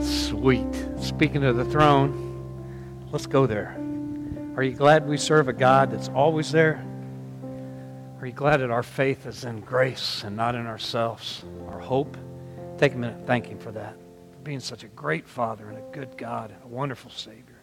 Sweet. Speaking of the throne, let's go there. Are you glad we serve a God that's always there? Are you glad that our faith is in grace and not in ourselves, our hope? Take a minute and thank Him for that, for being such a great Father and a good God and a wonderful Savior.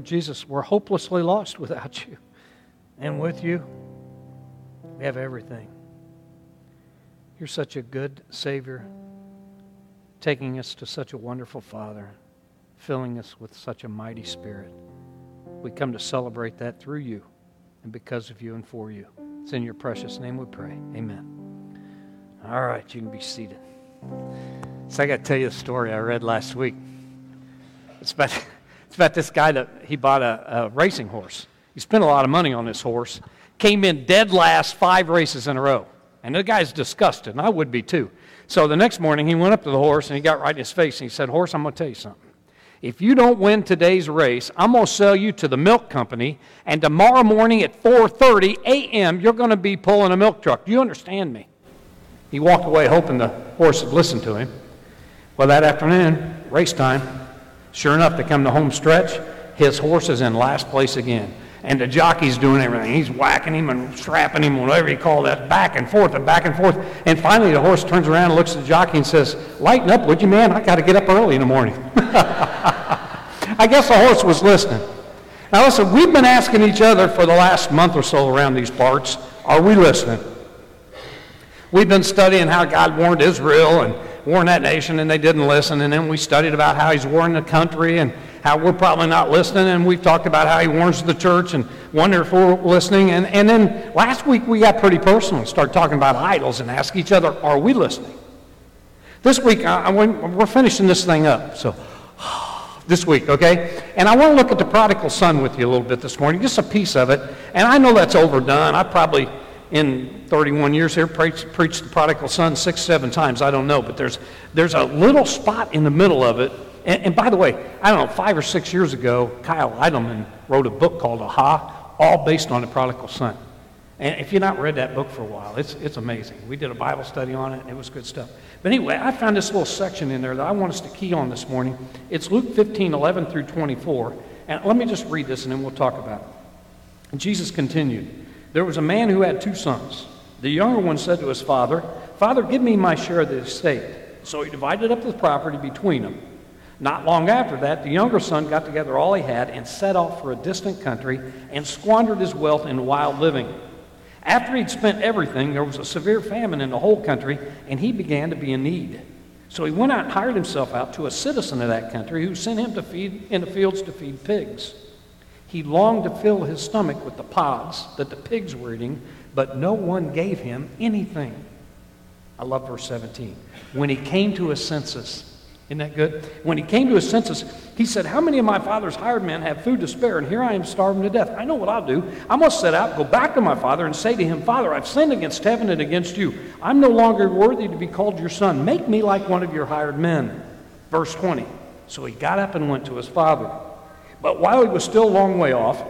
Lord Jesus, we're hopelessly lost without you. And with you, we have everything. You're such a good Savior, taking us to such a wonderful Father, filling us with such a mighty Spirit. We come to celebrate that through you and because of you and for you. It's in your precious name we pray. Amen. All right, you can be seated. So I got to tell you a story I read last week. It's about. It's about this guy that he bought a, a racing horse. He spent a lot of money on this horse, came in dead last five races in a row. And the guy's disgusted, and I would be too. So the next morning, he went up to the horse and he got right in his face and he said, Horse, I'm going to tell you something. If you don't win today's race, I'm going to sell you to the milk company, and tomorrow morning at 4:30 a.m., you're going to be pulling a milk truck. Do you understand me? He walked away hoping the horse would listen to him. Well, that afternoon, race time, Sure enough, they come to home stretch, his horse is in last place again. And the jockey's doing everything. He's whacking him and strapping him, whatever you call that, back and forth and back and forth. And finally, the horse turns around and looks at the jockey and says, Lighten up, would you, man? I got to get up early in the morning. I guess the horse was listening. Now, listen, we've been asking each other for the last month or so around these parts, are we listening? We've been studying how God warned Israel and warn that nation, and they didn't listen. And then we studied about how he's warned the country and how we're probably not listening. And we've talked about how he warns the church and wonder if we're listening. And, and then last week we got pretty personal and started talking about idols and ask each other, are we listening? This week, I, we're finishing this thing up. So, this week, okay? And I want to look at the prodigal son with you a little bit this morning, just a piece of it. And I know that's overdone. I probably in 31 years here preached, preached the prodigal son six, seven times. I don't know, but there's, there's a little spot in the middle of it. And, and by the way, I don't know, five or six years ago, Kyle Idleman wrote a book called Aha, all based on the prodigal son. And if you've not read that book for a while, it's, it's amazing. We did a Bible study on it, and it was good stuff. But anyway, I found this little section in there that I want us to key on this morning. It's Luke 15, 11 through 24. And let me just read this, and then we'll talk about it. Jesus continued. There was a man who had two sons. The younger one said to his father, Father, give me my share of the estate. So he divided up the property between them. Not long after that, the younger son got together all he had and set off for a distant country and squandered his wealth in wild living. After he'd spent everything, there was a severe famine in the whole country, and he began to be in need. So he went out and hired himself out to a citizen of that country who sent him to feed in the fields to feed pigs. He longed to fill his stomach with the pods that the pigs were eating, but no one gave him anything. I love verse 17. When he came to his senses, isn't that good? When he came to his senses, he said, How many of my father's hired men have food to spare? And here I am starving to death. I know what I'll do. I must set out, go back to my father, and say to him, Father, I've sinned against heaven and against you. I'm no longer worthy to be called your son. Make me like one of your hired men. Verse 20. So he got up and went to his father. But while he was still a long way off,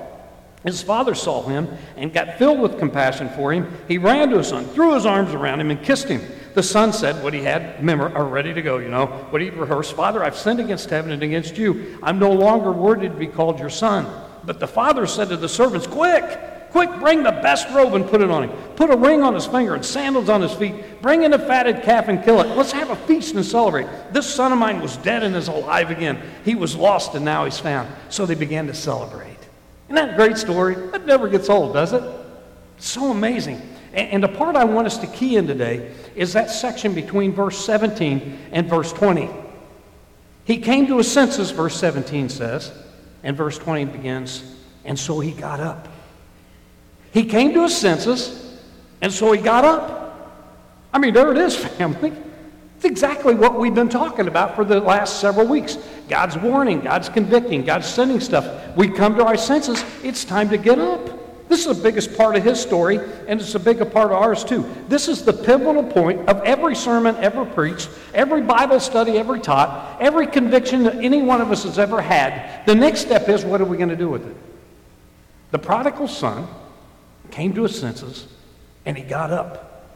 his father saw him and got filled with compassion for him. He ran to his son, threw his arms around him, and kissed him. The son said what he had memor- or ready to go, you know, what he'd rehearsed Father, I've sinned against heaven and against you. I'm no longer worthy to be called your son. But the father said to the servants, Quick! Quick, bring the best robe and put it on him. Put a ring on his finger and sandals on his feet. Bring in a fatted calf and kill it. Let's have a feast and celebrate. This son of mine was dead and is alive again. He was lost and now he's found. So they began to celebrate. Isn't that a great story? That never gets old, does it? So amazing. And the part I want us to key in today is that section between verse 17 and verse 20. He came to his senses, verse 17 says, and verse 20 begins, and so he got up. He came to his senses, and so he got up. I mean, there it is, family. It's exactly what we've been talking about for the last several weeks. God's warning, God's convicting, God's sending stuff. We come to our senses, it's time to get up. This is the biggest part of his story, and it's a bigger part of ours too. This is the pivotal point of every sermon ever preached, every Bible study ever taught, every conviction that any one of us has ever had. The next step is what are we going to do with it? The prodigal son came to his senses and he got up.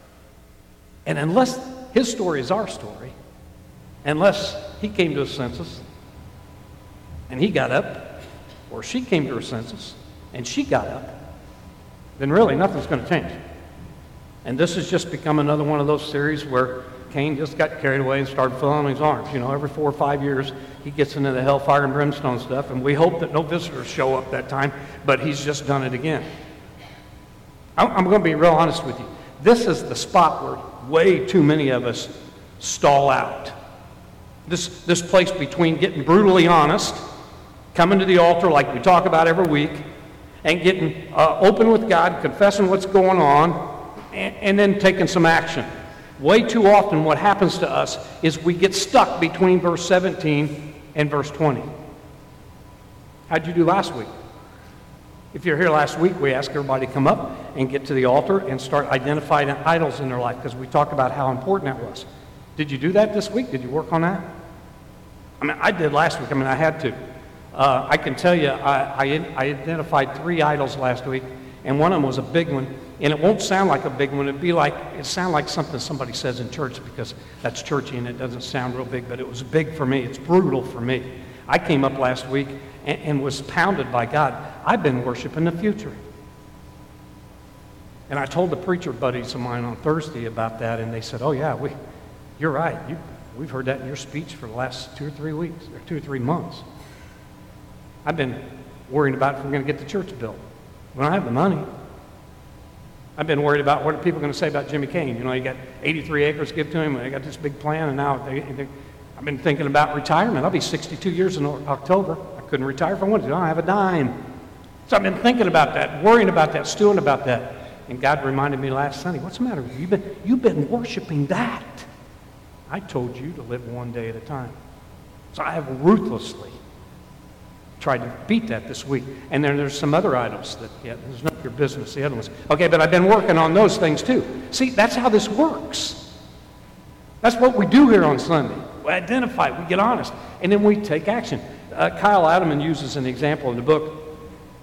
And unless his story is our story, unless he came to his senses and he got up, or she came to her senses and she got up, then really nothing's going to change. And this has just become another one of those series where Cain just got carried away and started filling his arms. You know, every four or five years, he gets into the hellfire and brimstone stuff, and we hope that no visitors show up that time, but he's just done it again. I'm going to be real honest with you. This is the spot where way too many of us stall out. This, this place between getting brutally honest, coming to the altar like we talk about every week, and getting uh, open with God, confessing what's going on, and, and then taking some action. Way too often, what happens to us is we get stuck between verse 17 and verse 20. How'd you do last week? If you're here last week, we asked everybody to come up and get to the altar and start identifying idols in their life because we talked about how important that was. Did you do that this week? Did you work on that? I mean, I did last week. I mean, I had to. Uh, I can tell you, I, I, I, identified three idols last week, and one of them was a big one. And it won't sound like a big one. It'd be like it sound like something somebody says in church because that's churchy and it doesn't sound real big. But it was big for me. It's brutal for me. I came up last week and, and was pounded by God. I've been worshiping the future. And I told the preacher buddies of mine on Thursday about that, and they said, "Oh yeah, we, you're right. You, we've heard that in your speech for the last two or three weeks, or two or three months." I've been worrying about if we're going to get the church built. We don't have the money. I've been worried about what are people going to say about Jimmy Kane. You know, he got 83 acres give to him, and they got this big plan, and now they, they, I've been thinking about retirement. I'll be 62 years in October. Couldn't retire if I wanted to. I don't have a dime. So I've been thinking about that, worrying about that, stewing about that. And God reminded me last Sunday, what's the matter with you? You've been, you've been worshiping that. I told you to live one day at a time. So I have ruthlessly tried to beat that this week. And then there's some other items that, yeah, there's not your business, the other ones. Okay, but I've been working on those things too. See, that's how this works. That's what we do here on Sunday. We identify, we get honest, and then we take action. Uh, Kyle Idleman uses an example in the book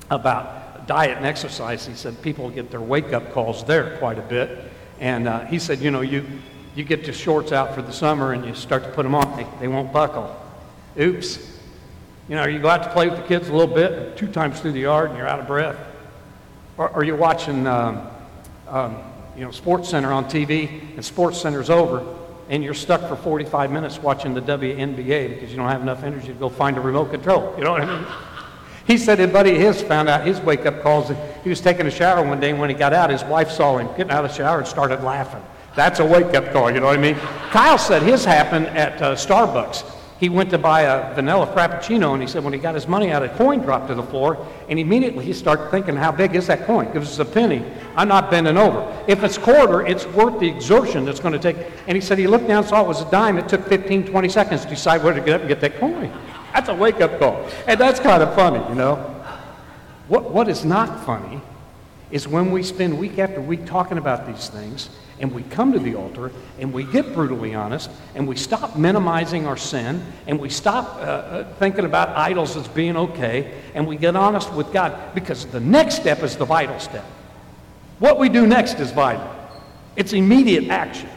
about diet and exercise. He said people get their wake up calls there quite a bit. And uh, he said, you know, you, you get your shorts out for the summer and you start to put them on, they, they won't buckle. Oops, you know, you go out to play with the kids a little bit, two times through the yard, and you're out of breath. Or, or you're watching, um, um, you know, Sports Center on TV, and Sports Center's over, and you're stuck for 45 minutes watching the WNBA because you don't have enough energy to go find a remote control. You know what I mean? He said a buddy his found out his wake up calls. He was taking a shower one day, and when he got out, his wife saw him getting out of the shower and started laughing. That's a wake up call, you know what I mean? Kyle said his happened at uh, Starbucks he went to buy a vanilla frappuccino and he said when he got his money out a coin dropped to the floor and immediately he started thinking how big is that coin? If it's a penny. I'm not bending over. If it's quarter it's worth the exertion that's going to take. And he said he looked down saw it was a dime. It took 15 20 seconds to decide where to get up and get that coin. That's a wake-up call. And that's kind of funny you know? What, what is not funny is when we spend week after week talking about these things and we come to the altar and we get brutally honest and we stop minimizing our sin and we stop uh, uh, thinking about idols as being okay and we get honest with God because the next step is the vital step. What we do next is vital, it's immediate action.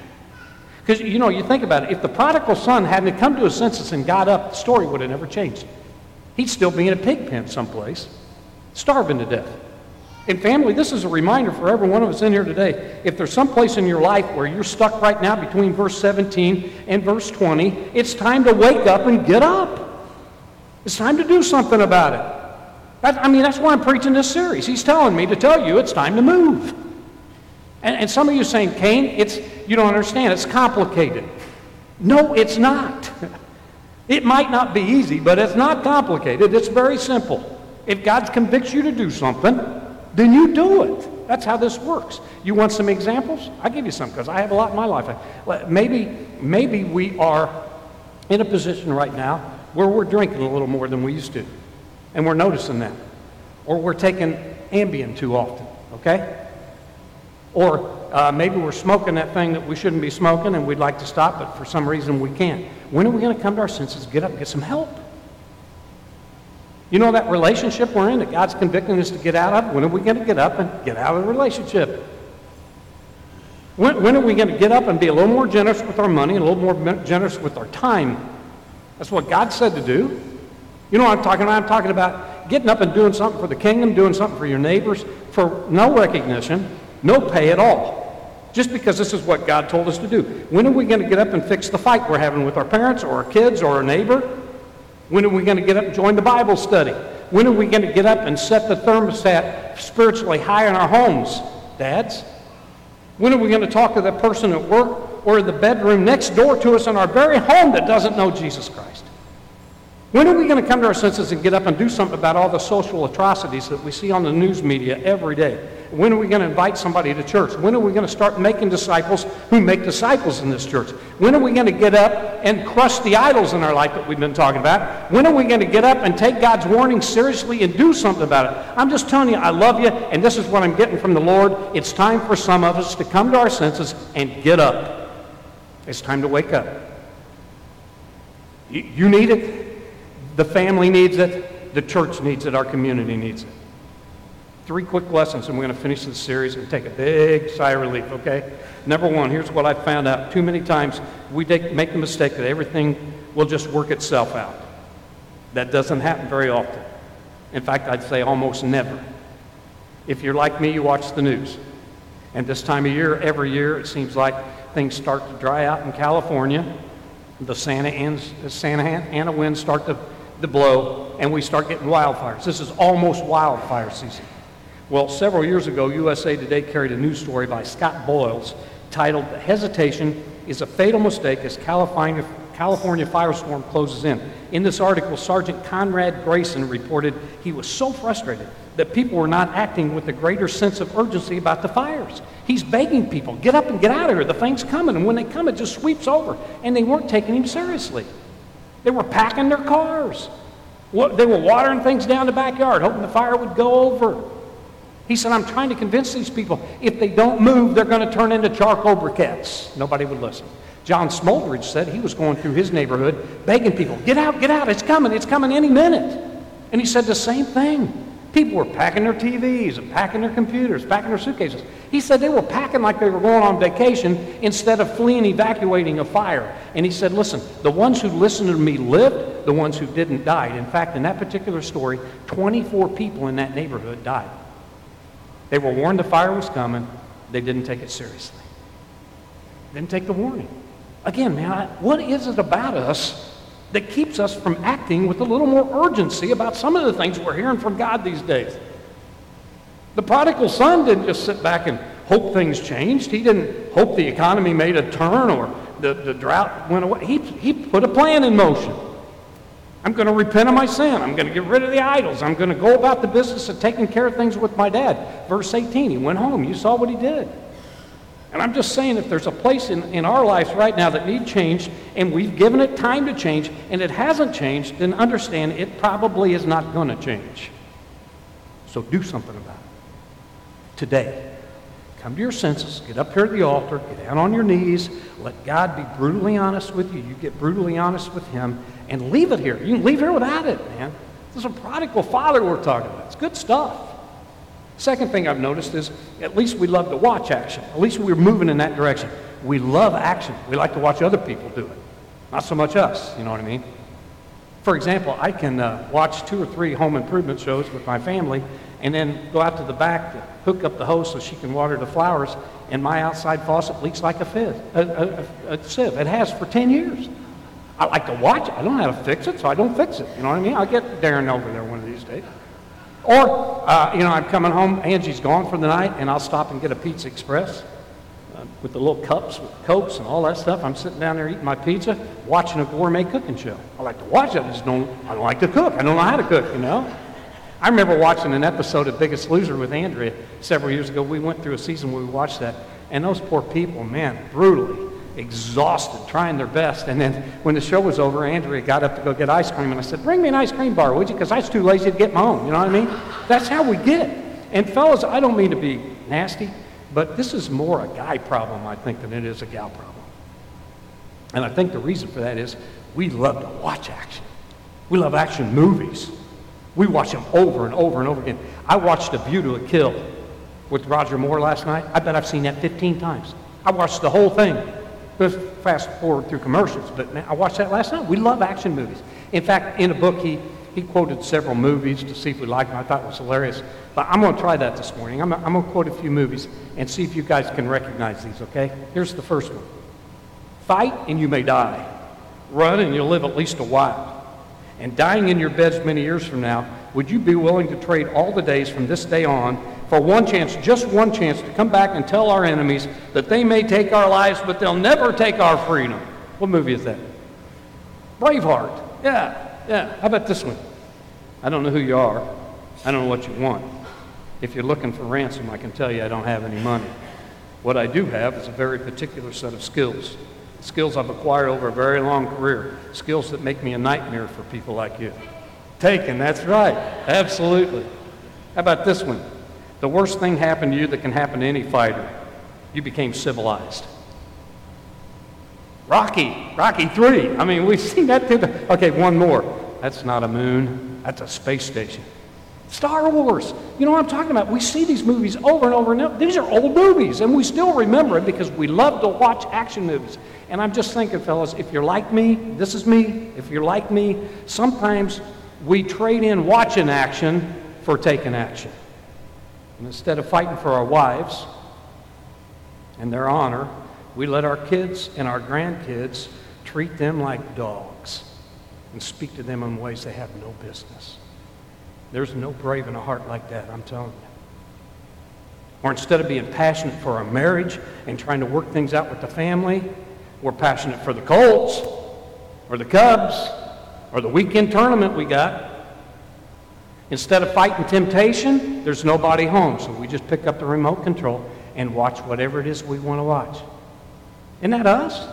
Because, you know, you think about it, if the prodigal son hadn't come to his senses and got up, the story would have never changed. He'd still be in a pig pen someplace, starving to death. And family, this is a reminder for every one of us in here today. If there's some place in your life where you're stuck right now between verse 17 and verse 20, it's time to wake up and get up. It's time to do something about it. That, I mean, that's why I'm preaching this series. He's telling me to tell you it's time to move. And, and some of you saying, Cain, it's you don't understand. It's complicated. No, it's not. It might not be easy, but it's not complicated. It's very simple. If God convicts you to do something, then you do it. That's how this works. You want some examples? I'll give you some because I have a lot in my life. Maybe, maybe we are in a position right now where we're drinking a little more than we used to, and we're noticing that. Or we're taking Ambien too often, okay? Or uh, maybe we're smoking that thing that we shouldn't be smoking and we'd like to stop, but for some reason we can't. When are we going to come to our senses, get up get some help? You know that relationship we're in that God's convicting us to get out of? When are we going to get up and get out of the relationship? When, when are we going to get up and be a little more generous with our money a little more generous with our time? That's what God said to do. You know what I'm talking about? I'm talking about getting up and doing something for the kingdom, doing something for your neighbors for no recognition, no pay at all. Just because this is what God told us to do. When are we going to get up and fix the fight we're having with our parents or our kids or our neighbor? When are we going to get up and join the Bible study? When are we going to get up and set the thermostat spiritually high in our homes, dads? When are we going to talk to that person at work or in the bedroom next door to us in our very home that doesn't know Jesus Christ? When are we going to come to our senses and get up and do something about all the social atrocities that we see on the news media every day? When are we going to invite somebody to church? When are we going to start making disciples who make disciples in this church? When are we going to get up and crush the idols in our life that we've been talking about? When are we going to get up and take God's warning seriously and do something about it? I'm just telling you, I love you, and this is what I'm getting from the Lord. It's time for some of us to come to our senses and get up. It's time to wake up. You need it. The family needs it. The church needs it. Our community needs it. Three quick lessons, and we're going to finish the series and take a big sigh of relief, okay? Number one, here's what I found out. Too many times we make the mistake that everything will just work itself out. That doesn't happen very often. In fact, I'd say almost never. If you're like me, you watch the news. And this time of year, every year, it seems like things start to dry out in California. The Santa Ana, Santa Ana winds start to the blow, and we start getting wildfires. This is almost wildfire season. Well, several years ago, USA Today carried a news story by Scott Boyles titled Hesitation is a Fatal Mistake as California, California Firestorm Closes In. In this article, Sergeant Conrad Grayson reported he was so frustrated that people were not acting with a greater sense of urgency about the fires. He's begging people, get up and get out of here. The thing's coming. And when they come, it just sweeps over. And they weren't taking him seriously. They were packing their cars. They were watering things down the backyard, hoping the fire would go over. He said, I'm trying to convince these people if they don't move, they're going to turn into charcoal briquettes. Nobody would listen. John Smoldridge said he was going through his neighborhood begging people, get out, get out, it's coming, it's coming any minute. And he said the same thing. People were packing their TVs and packing their computers, packing their suitcases. He said they were packing like they were going on vacation instead of fleeing, evacuating a fire. And he said, listen, the ones who listened to me lived, the ones who didn't died. In fact, in that particular story, 24 people in that neighborhood died. They were warned the fire was coming. They didn't take it seriously. Didn't take the warning. Again, man, what is it about us that keeps us from acting with a little more urgency about some of the things we're hearing from God these days. The prodigal son didn't just sit back and hope things changed. He didn't hope the economy made a turn or the, the drought went away. He, he put a plan in motion. I'm going to repent of my sin. I'm going to get rid of the idols. I'm going to go about the business of taking care of things with my dad. Verse 18, he went home. You saw what he did. And I'm just saying, if there's a place in, in our lives right now that need change, and we've given it time to change, and it hasn't changed, then understand it probably is not going to change. So do something about it. Today, come to your senses, get up here at the altar, get down on your knees, let God be brutally honest with you. You get brutally honest with Him, and leave it here. You can leave here without it, man. This is a prodigal father we're talking about. It's good stuff. Second thing I've noticed is at least we love to watch action. At least we're moving in that direction. We love action. We like to watch other people do it, not so much us. You know what I mean? For example, I can uh, watch two or three home improvement shows with my family and then go out to the back to hook up the hose so she can water the flowers, and my outside faucet leaks like a, fizz, a, a, a sieve. It has for 10 years. I like to watch it. I don't know how to fix it, so I don't fix it. You know what I mean? I'll get Darren over there one of these days. Or, uh, you know, I'm coming home, Angie's gone for the night, and I'll stop and get a Pizza Express uh, with the little cups with Cokes and all that stuff. I'm sitting down there eating my pizza, watching a gourmet cooking show. I like to watch it, I just don't, I don't like to cook. I don't know how to cook, you know? I remember watching an episode of Biggest Loser with Andrea several years ago. We went through a season where we watched that, and those poor people, man, brutally exhausted, trying their best. And then when the show was over, Andrea got up to go get ice cream, and I said, Bring me an ice cream bar, would you? Because I was too lazy to get my own. You know what I mean? That's how we get. It. And fellas, I don't mean to be nasty, but this is more a guy problem, I think, than it is a gal problem. And I think the reason for that is we love to watch action. We love action movies. We watch them over and over and over again. I watched A View to a Kill with Roger Moore last night. I bet I've seen that 15 times. I watched the whole thing. Just fast forward through commercials, but man, I watched that last night. We love action movies. In fact, in a book, he, he quoted several movies to see if we liked them. I thought it was hilarious. But I'm going to try that this morning. I'm, I'm going to quote a few movies and see if you guys can recognize these, okay? Here's the first one Fight and you may die. Run and you'll live at least a while. And dying in your beds many years from now, would you be willing to trade all the days from this day on for one chance, just one chance, to come back and tell our enemies that they may take our lives, but they'll never take our freedom? What movie is that? Braveheart. Yeah, yeah. How about this one? I don't know who you are. I don't know what you want. If you're looking for ransom, I can tell you I don't have any money. What I do have is a very particular set of skills. Skills I've acquired over a very long career. Skills that make me a nightmare for people like you. Taken, that's right. Absolutely. How about this one? The worst thing happened to you that can happen to any fighter. You became civilized. Rocky, Rocky 3. I mean, we've seen that too. Okay, one more. That's not a moon, that's a space station. Star Wars. You know what I'm talking about? We see these movies over and over and over. These are old movies, and we still remember it because we love to watch action movies. And I'm just thinking, fellas, if you're like me, this is me. If you're like me, sometimes we trade in watching action for taking action. And instead of fighting for our wives and their honor, we let our kids and our grandkids treat them like dogs and speak to them in ways they have no business. There's no brave in a heart like that, I'm telling you. Or instead of being passionate for our marriage and trying to work things out with the family, we're passionate for the Colts or the Cubs or the weekend tournament we got. Instead of fighting temptation, there's nobody home, so we just pick up the remote control and watch whatever it is we want to watch. Isn't that us?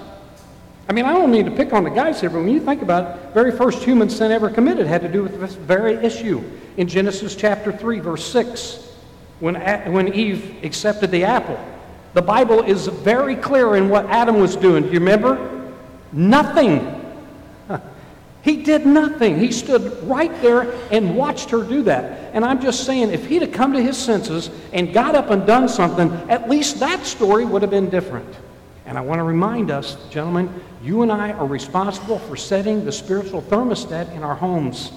I mean, I don't mean to pick on the guys here, but when you think about it, very first human sin ever committed had to do with this very issue. In Genesis chapter 3, verse 6, when, when Eve accepted the apple, the Bible is very clear in what Adam was doing. Do you remember? Nothing. He did nothing. He stood right there and watched her do that. And I'm just saying, if he'd have come to his senses and got up and done something, at least that story would have been different. And I want to remind us, gentlemen, you and I are responsible for setting the spiritual thermostat in our homes.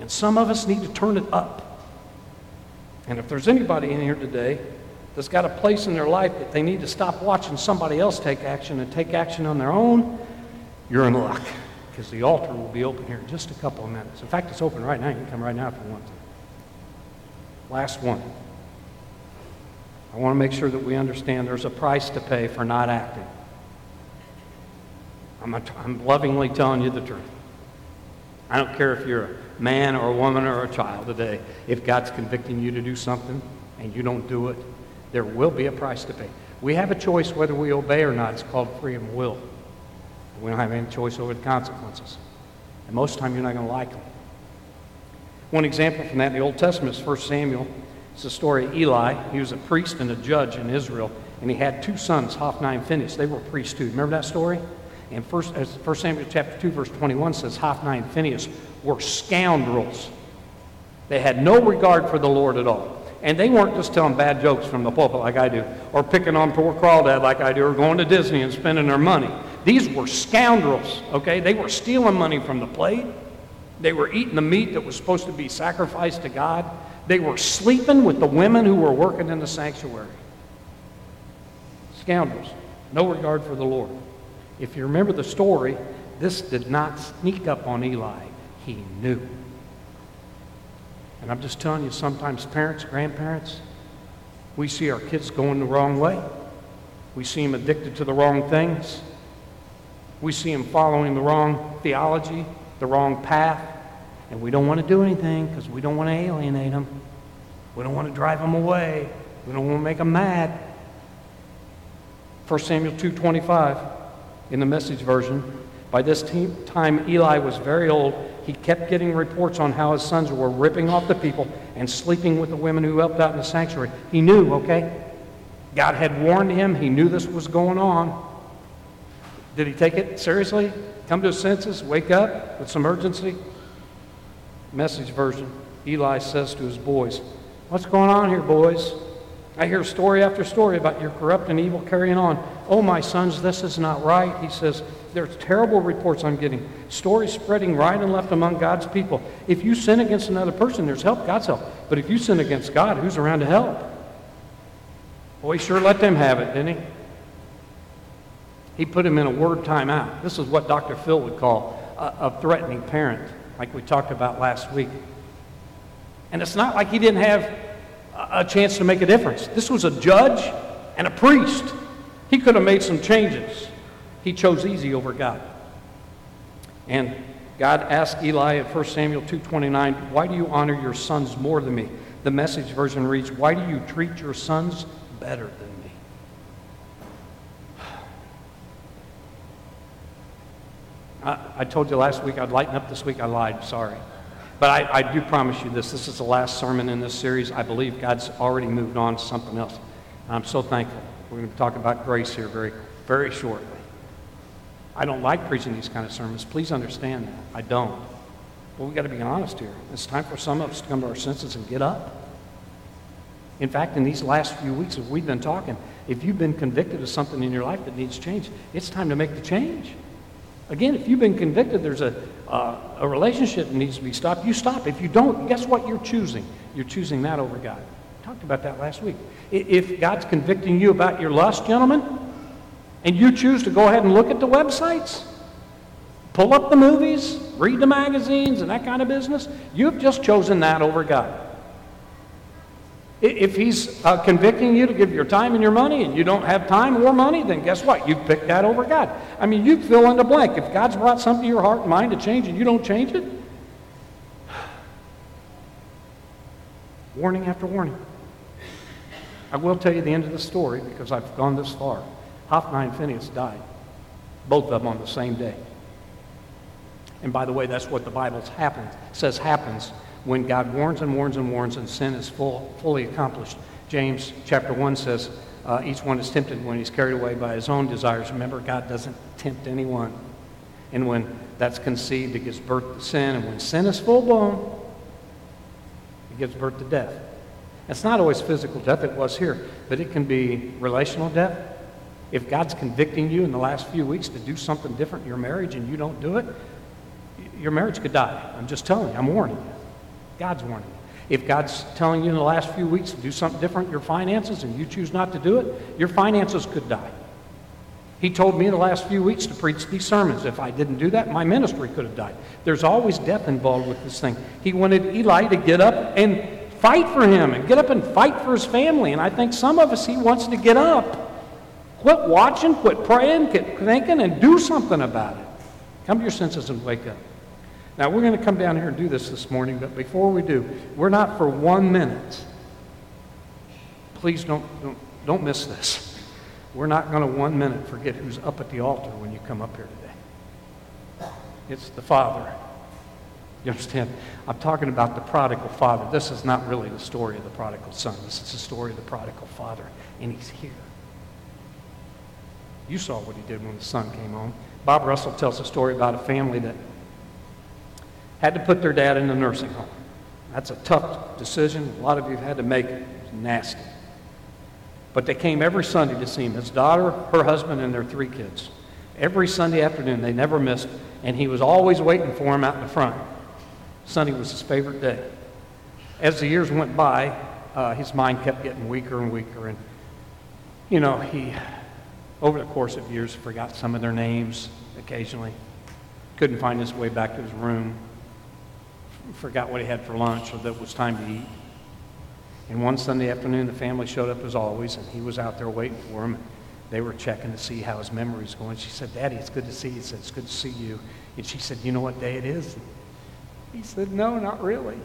And some of us need to turn it up. And if there's anybody in here today that's got a place in their life that they need to stop watching somebody else take action and take action on their own, you're in luck because the altar will be open here in just a couple of minutes. In fact, it's open right now. You can come right now if you want to. Last one. I want to make sure that we understand there's a price to pay for not acting. I'm, a, I'm lovingly telling you the truth. I don't care if you're a man or a woman or a child today. If God's convicting you to do something and you don't do it, there will be a price to pay. We have a choice whether we obey or not. It's called freedom of will. We don't have any choice over the consequences. And most of the time, you're not going to like them. One example from that in the Old Testament is 1 Samuel. It's the story of Eli. He was a priest and a judge in Israel, and he had two sons, Hophni and Phinehas. They were priests too. Remember that story? And 1, 1 Samuel chapter 2, verse 21 says Hophni and Phinehas were scoundrels. They had no regard for the Lord at all. And they weren't just telling bad jokes from the pulpit like I do, or picking on poor crawdad like I do, or going to Disney and spending their money. These were scoundrels, okay? They were stealing money from the plate. They were eating the meat that was supposed to be sacrificed to God. They were sleeping with the women who were working in the sanctuary. Scoundrels. No regard for the Lord. If you remember the story, this did not sneak up on Eli. He knew. And I'm just telling you, sometimes parents, grandparents, we see our kids going the wrong way. We see them addicted to the wrong things. We see them following the wrong theology, the wrong path, and we don't want to do anything because we don't want to alienate them. We don't want to drive them away. We don't want to make them mad. 1 Samuel 2.25 in the message version. By this time Eli was very old. He He kept getting reports on how his sons were ripping off the people and sleeping with the women who helped out in the sanctuary. He knew, okay? God had warned him. He knew this was going on. Did he take it seriously? Come to his senses? Wake up with some urgency? Message version. Eli says to his boys, What's going on here, boys? I hear story after story about your corrupt and evil carrying on. Oh, my sons, this is not right. He says, There's terrible reports I'm getting. Stories spreading right and left among God's people. If you sin against another person, there's help, God's help. But if you sin against God, who's around to help? Boy, he sure let them have it, didn't he? He put him in a word timeout. This is what Dr. Phil would call a, a threatening parent, like we talked about last week. And it's not like he didn't have a chance to make a difference. This was a judge and a priest. He could have made some changes. He chose easy over God. And God asked Eli at 1 Samuel 2:29, "Why do you honor your sons more than me?" The message version reads, "Why do you treat your sons better than me?" I, told you last week I'd lighten up this week. I lied. Sorry. But I, I, do promise you this. This is the last sermon in this series. I believe God's already moved on to something else. I'm so thankful. We're going to talk about grace here very, very shortly. I don't like preaching these kind of sermons. Please understand that. I don't. But we've got to be honest here. It's time for some of us to come to our senses and get up. In fact, in these last few weeks, as we've been talking, if you've been convicted of something in your life that needs change, it's time to make the change. Again, if you've been convicted, there's a, uh, a relationship that needs to be stopped, you stop. If you don't, guess what you're choosing? You're choosing that over God. We talked about that last week. If God's convicting you about your lust, gentlemen, and you choose to go ahead and look at the websites, pull up the movies, read the magazines, and that kind of business, you've just chosen that over God. If he's uh, convicting you to give your time and your money and you don't have time or money, then guess what? You've picked that over God. I mean, you fill in the blank. If God's brought something to your heart and mind to change and you don't change it, warning after warning. I will tell you the end of the story because I've gone this far. Hophni and Phinehas died, both of them on the same day. And by the way, that's what the Bible says happens when God warns and warns and warns and sin is full, fully accomplished. James chapter 1 says, uh, each one is tempted when he's carried away by his own desires. Remember, God doesn't tempt anyone. And when that's conceived, it gives birth to sin. And when sin is full blown, it gives birth to death. It's not always physical death, it was here, but it can be relational death. If God's convicting you in the last few weeks to do something different in your marriage and you don't do it, your marriage could die. I'm just telling you, I'm warning you. God's warning. If God's telling you in the last few weeks to do something different your finances and you choose not to do it, your finances could die. He told me in the last few weeks to preach these sermons. If I didn't do that, my ministry could have died. There's always death involved with this thing. He wanted Eli to get up and fight for him and get up and fight for his family. And I think some of us, he wants to get up. Quit watching, quit praying, quit thinking, and do something about it. Come to your senses and wake up. Now, we're going to come down here and do this this morning, but before we do, we're not for one minute. Please don't, don't, don't miss this. We're not going to one minute forget who's up at the altar when you come up here today. It's the Father. You understand? I'm talking about the prodigal father. This is not really the story of the prodigal son. This is the story of the prodigal father, and he's here. You saw what he did when the son came home. Bob Russell tells a story about a family that had to put their dad in a nursing home. That's a tough decision. A lot of you had to make it. It's nasty. But they came every Sunday to see him. His daughter, her husband, and their three kids. Every Sunday afternoon, they never missed, and he was always waiting for him out in the front. Sunday was his favorite day. As the years went by, uh, his mind kept getting weaker and weaker, and you know, he, over the course of years, forgot some of their names occasionally. Couldn't find his way back to his room forgot what he had for lunch or that it was time to eat. And one Sunday afternoon, the family showed up as always, and he was out there waiting for him. They were checking to see how his memory's going. She said, Daddy, it's good to see you. He said, It's good to see you. And she said, You know what day it is? He said, No, not really.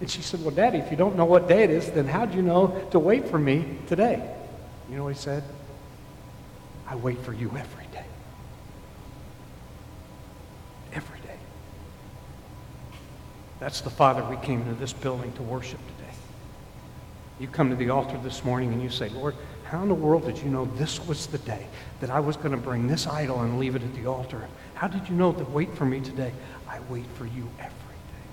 And she said, Well, Daddy, if you don't know what day it is, then how'd you know to wait for me today? You know what he said? I wait for you every day. Every day. That's the Father we came into this building to worship today. You come to the altar this morning and you say, Lord, how in the world did you know this was the day that I was going to bring this idol and leave it at the altar? How did you know to wait for me today? I wait for you every day.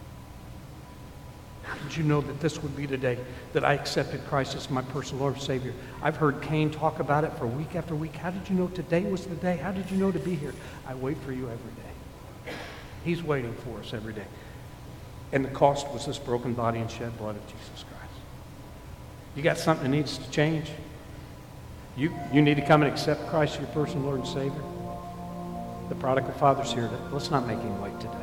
How did you know that this would be the day that I accepted Christ as my personal Lord and Savior? I've heard Cain talk about it for week after week. How did you know today was the day? How did you know to be here? I wait for you every day. He's waiting for us every day. And the cost was this broken body and shed blood of Jesus Christ. You got something that needs to change? You, you need to come and accept Christ as your personal Lord and Savior? The prodigal father's here. Let's not make him wait today.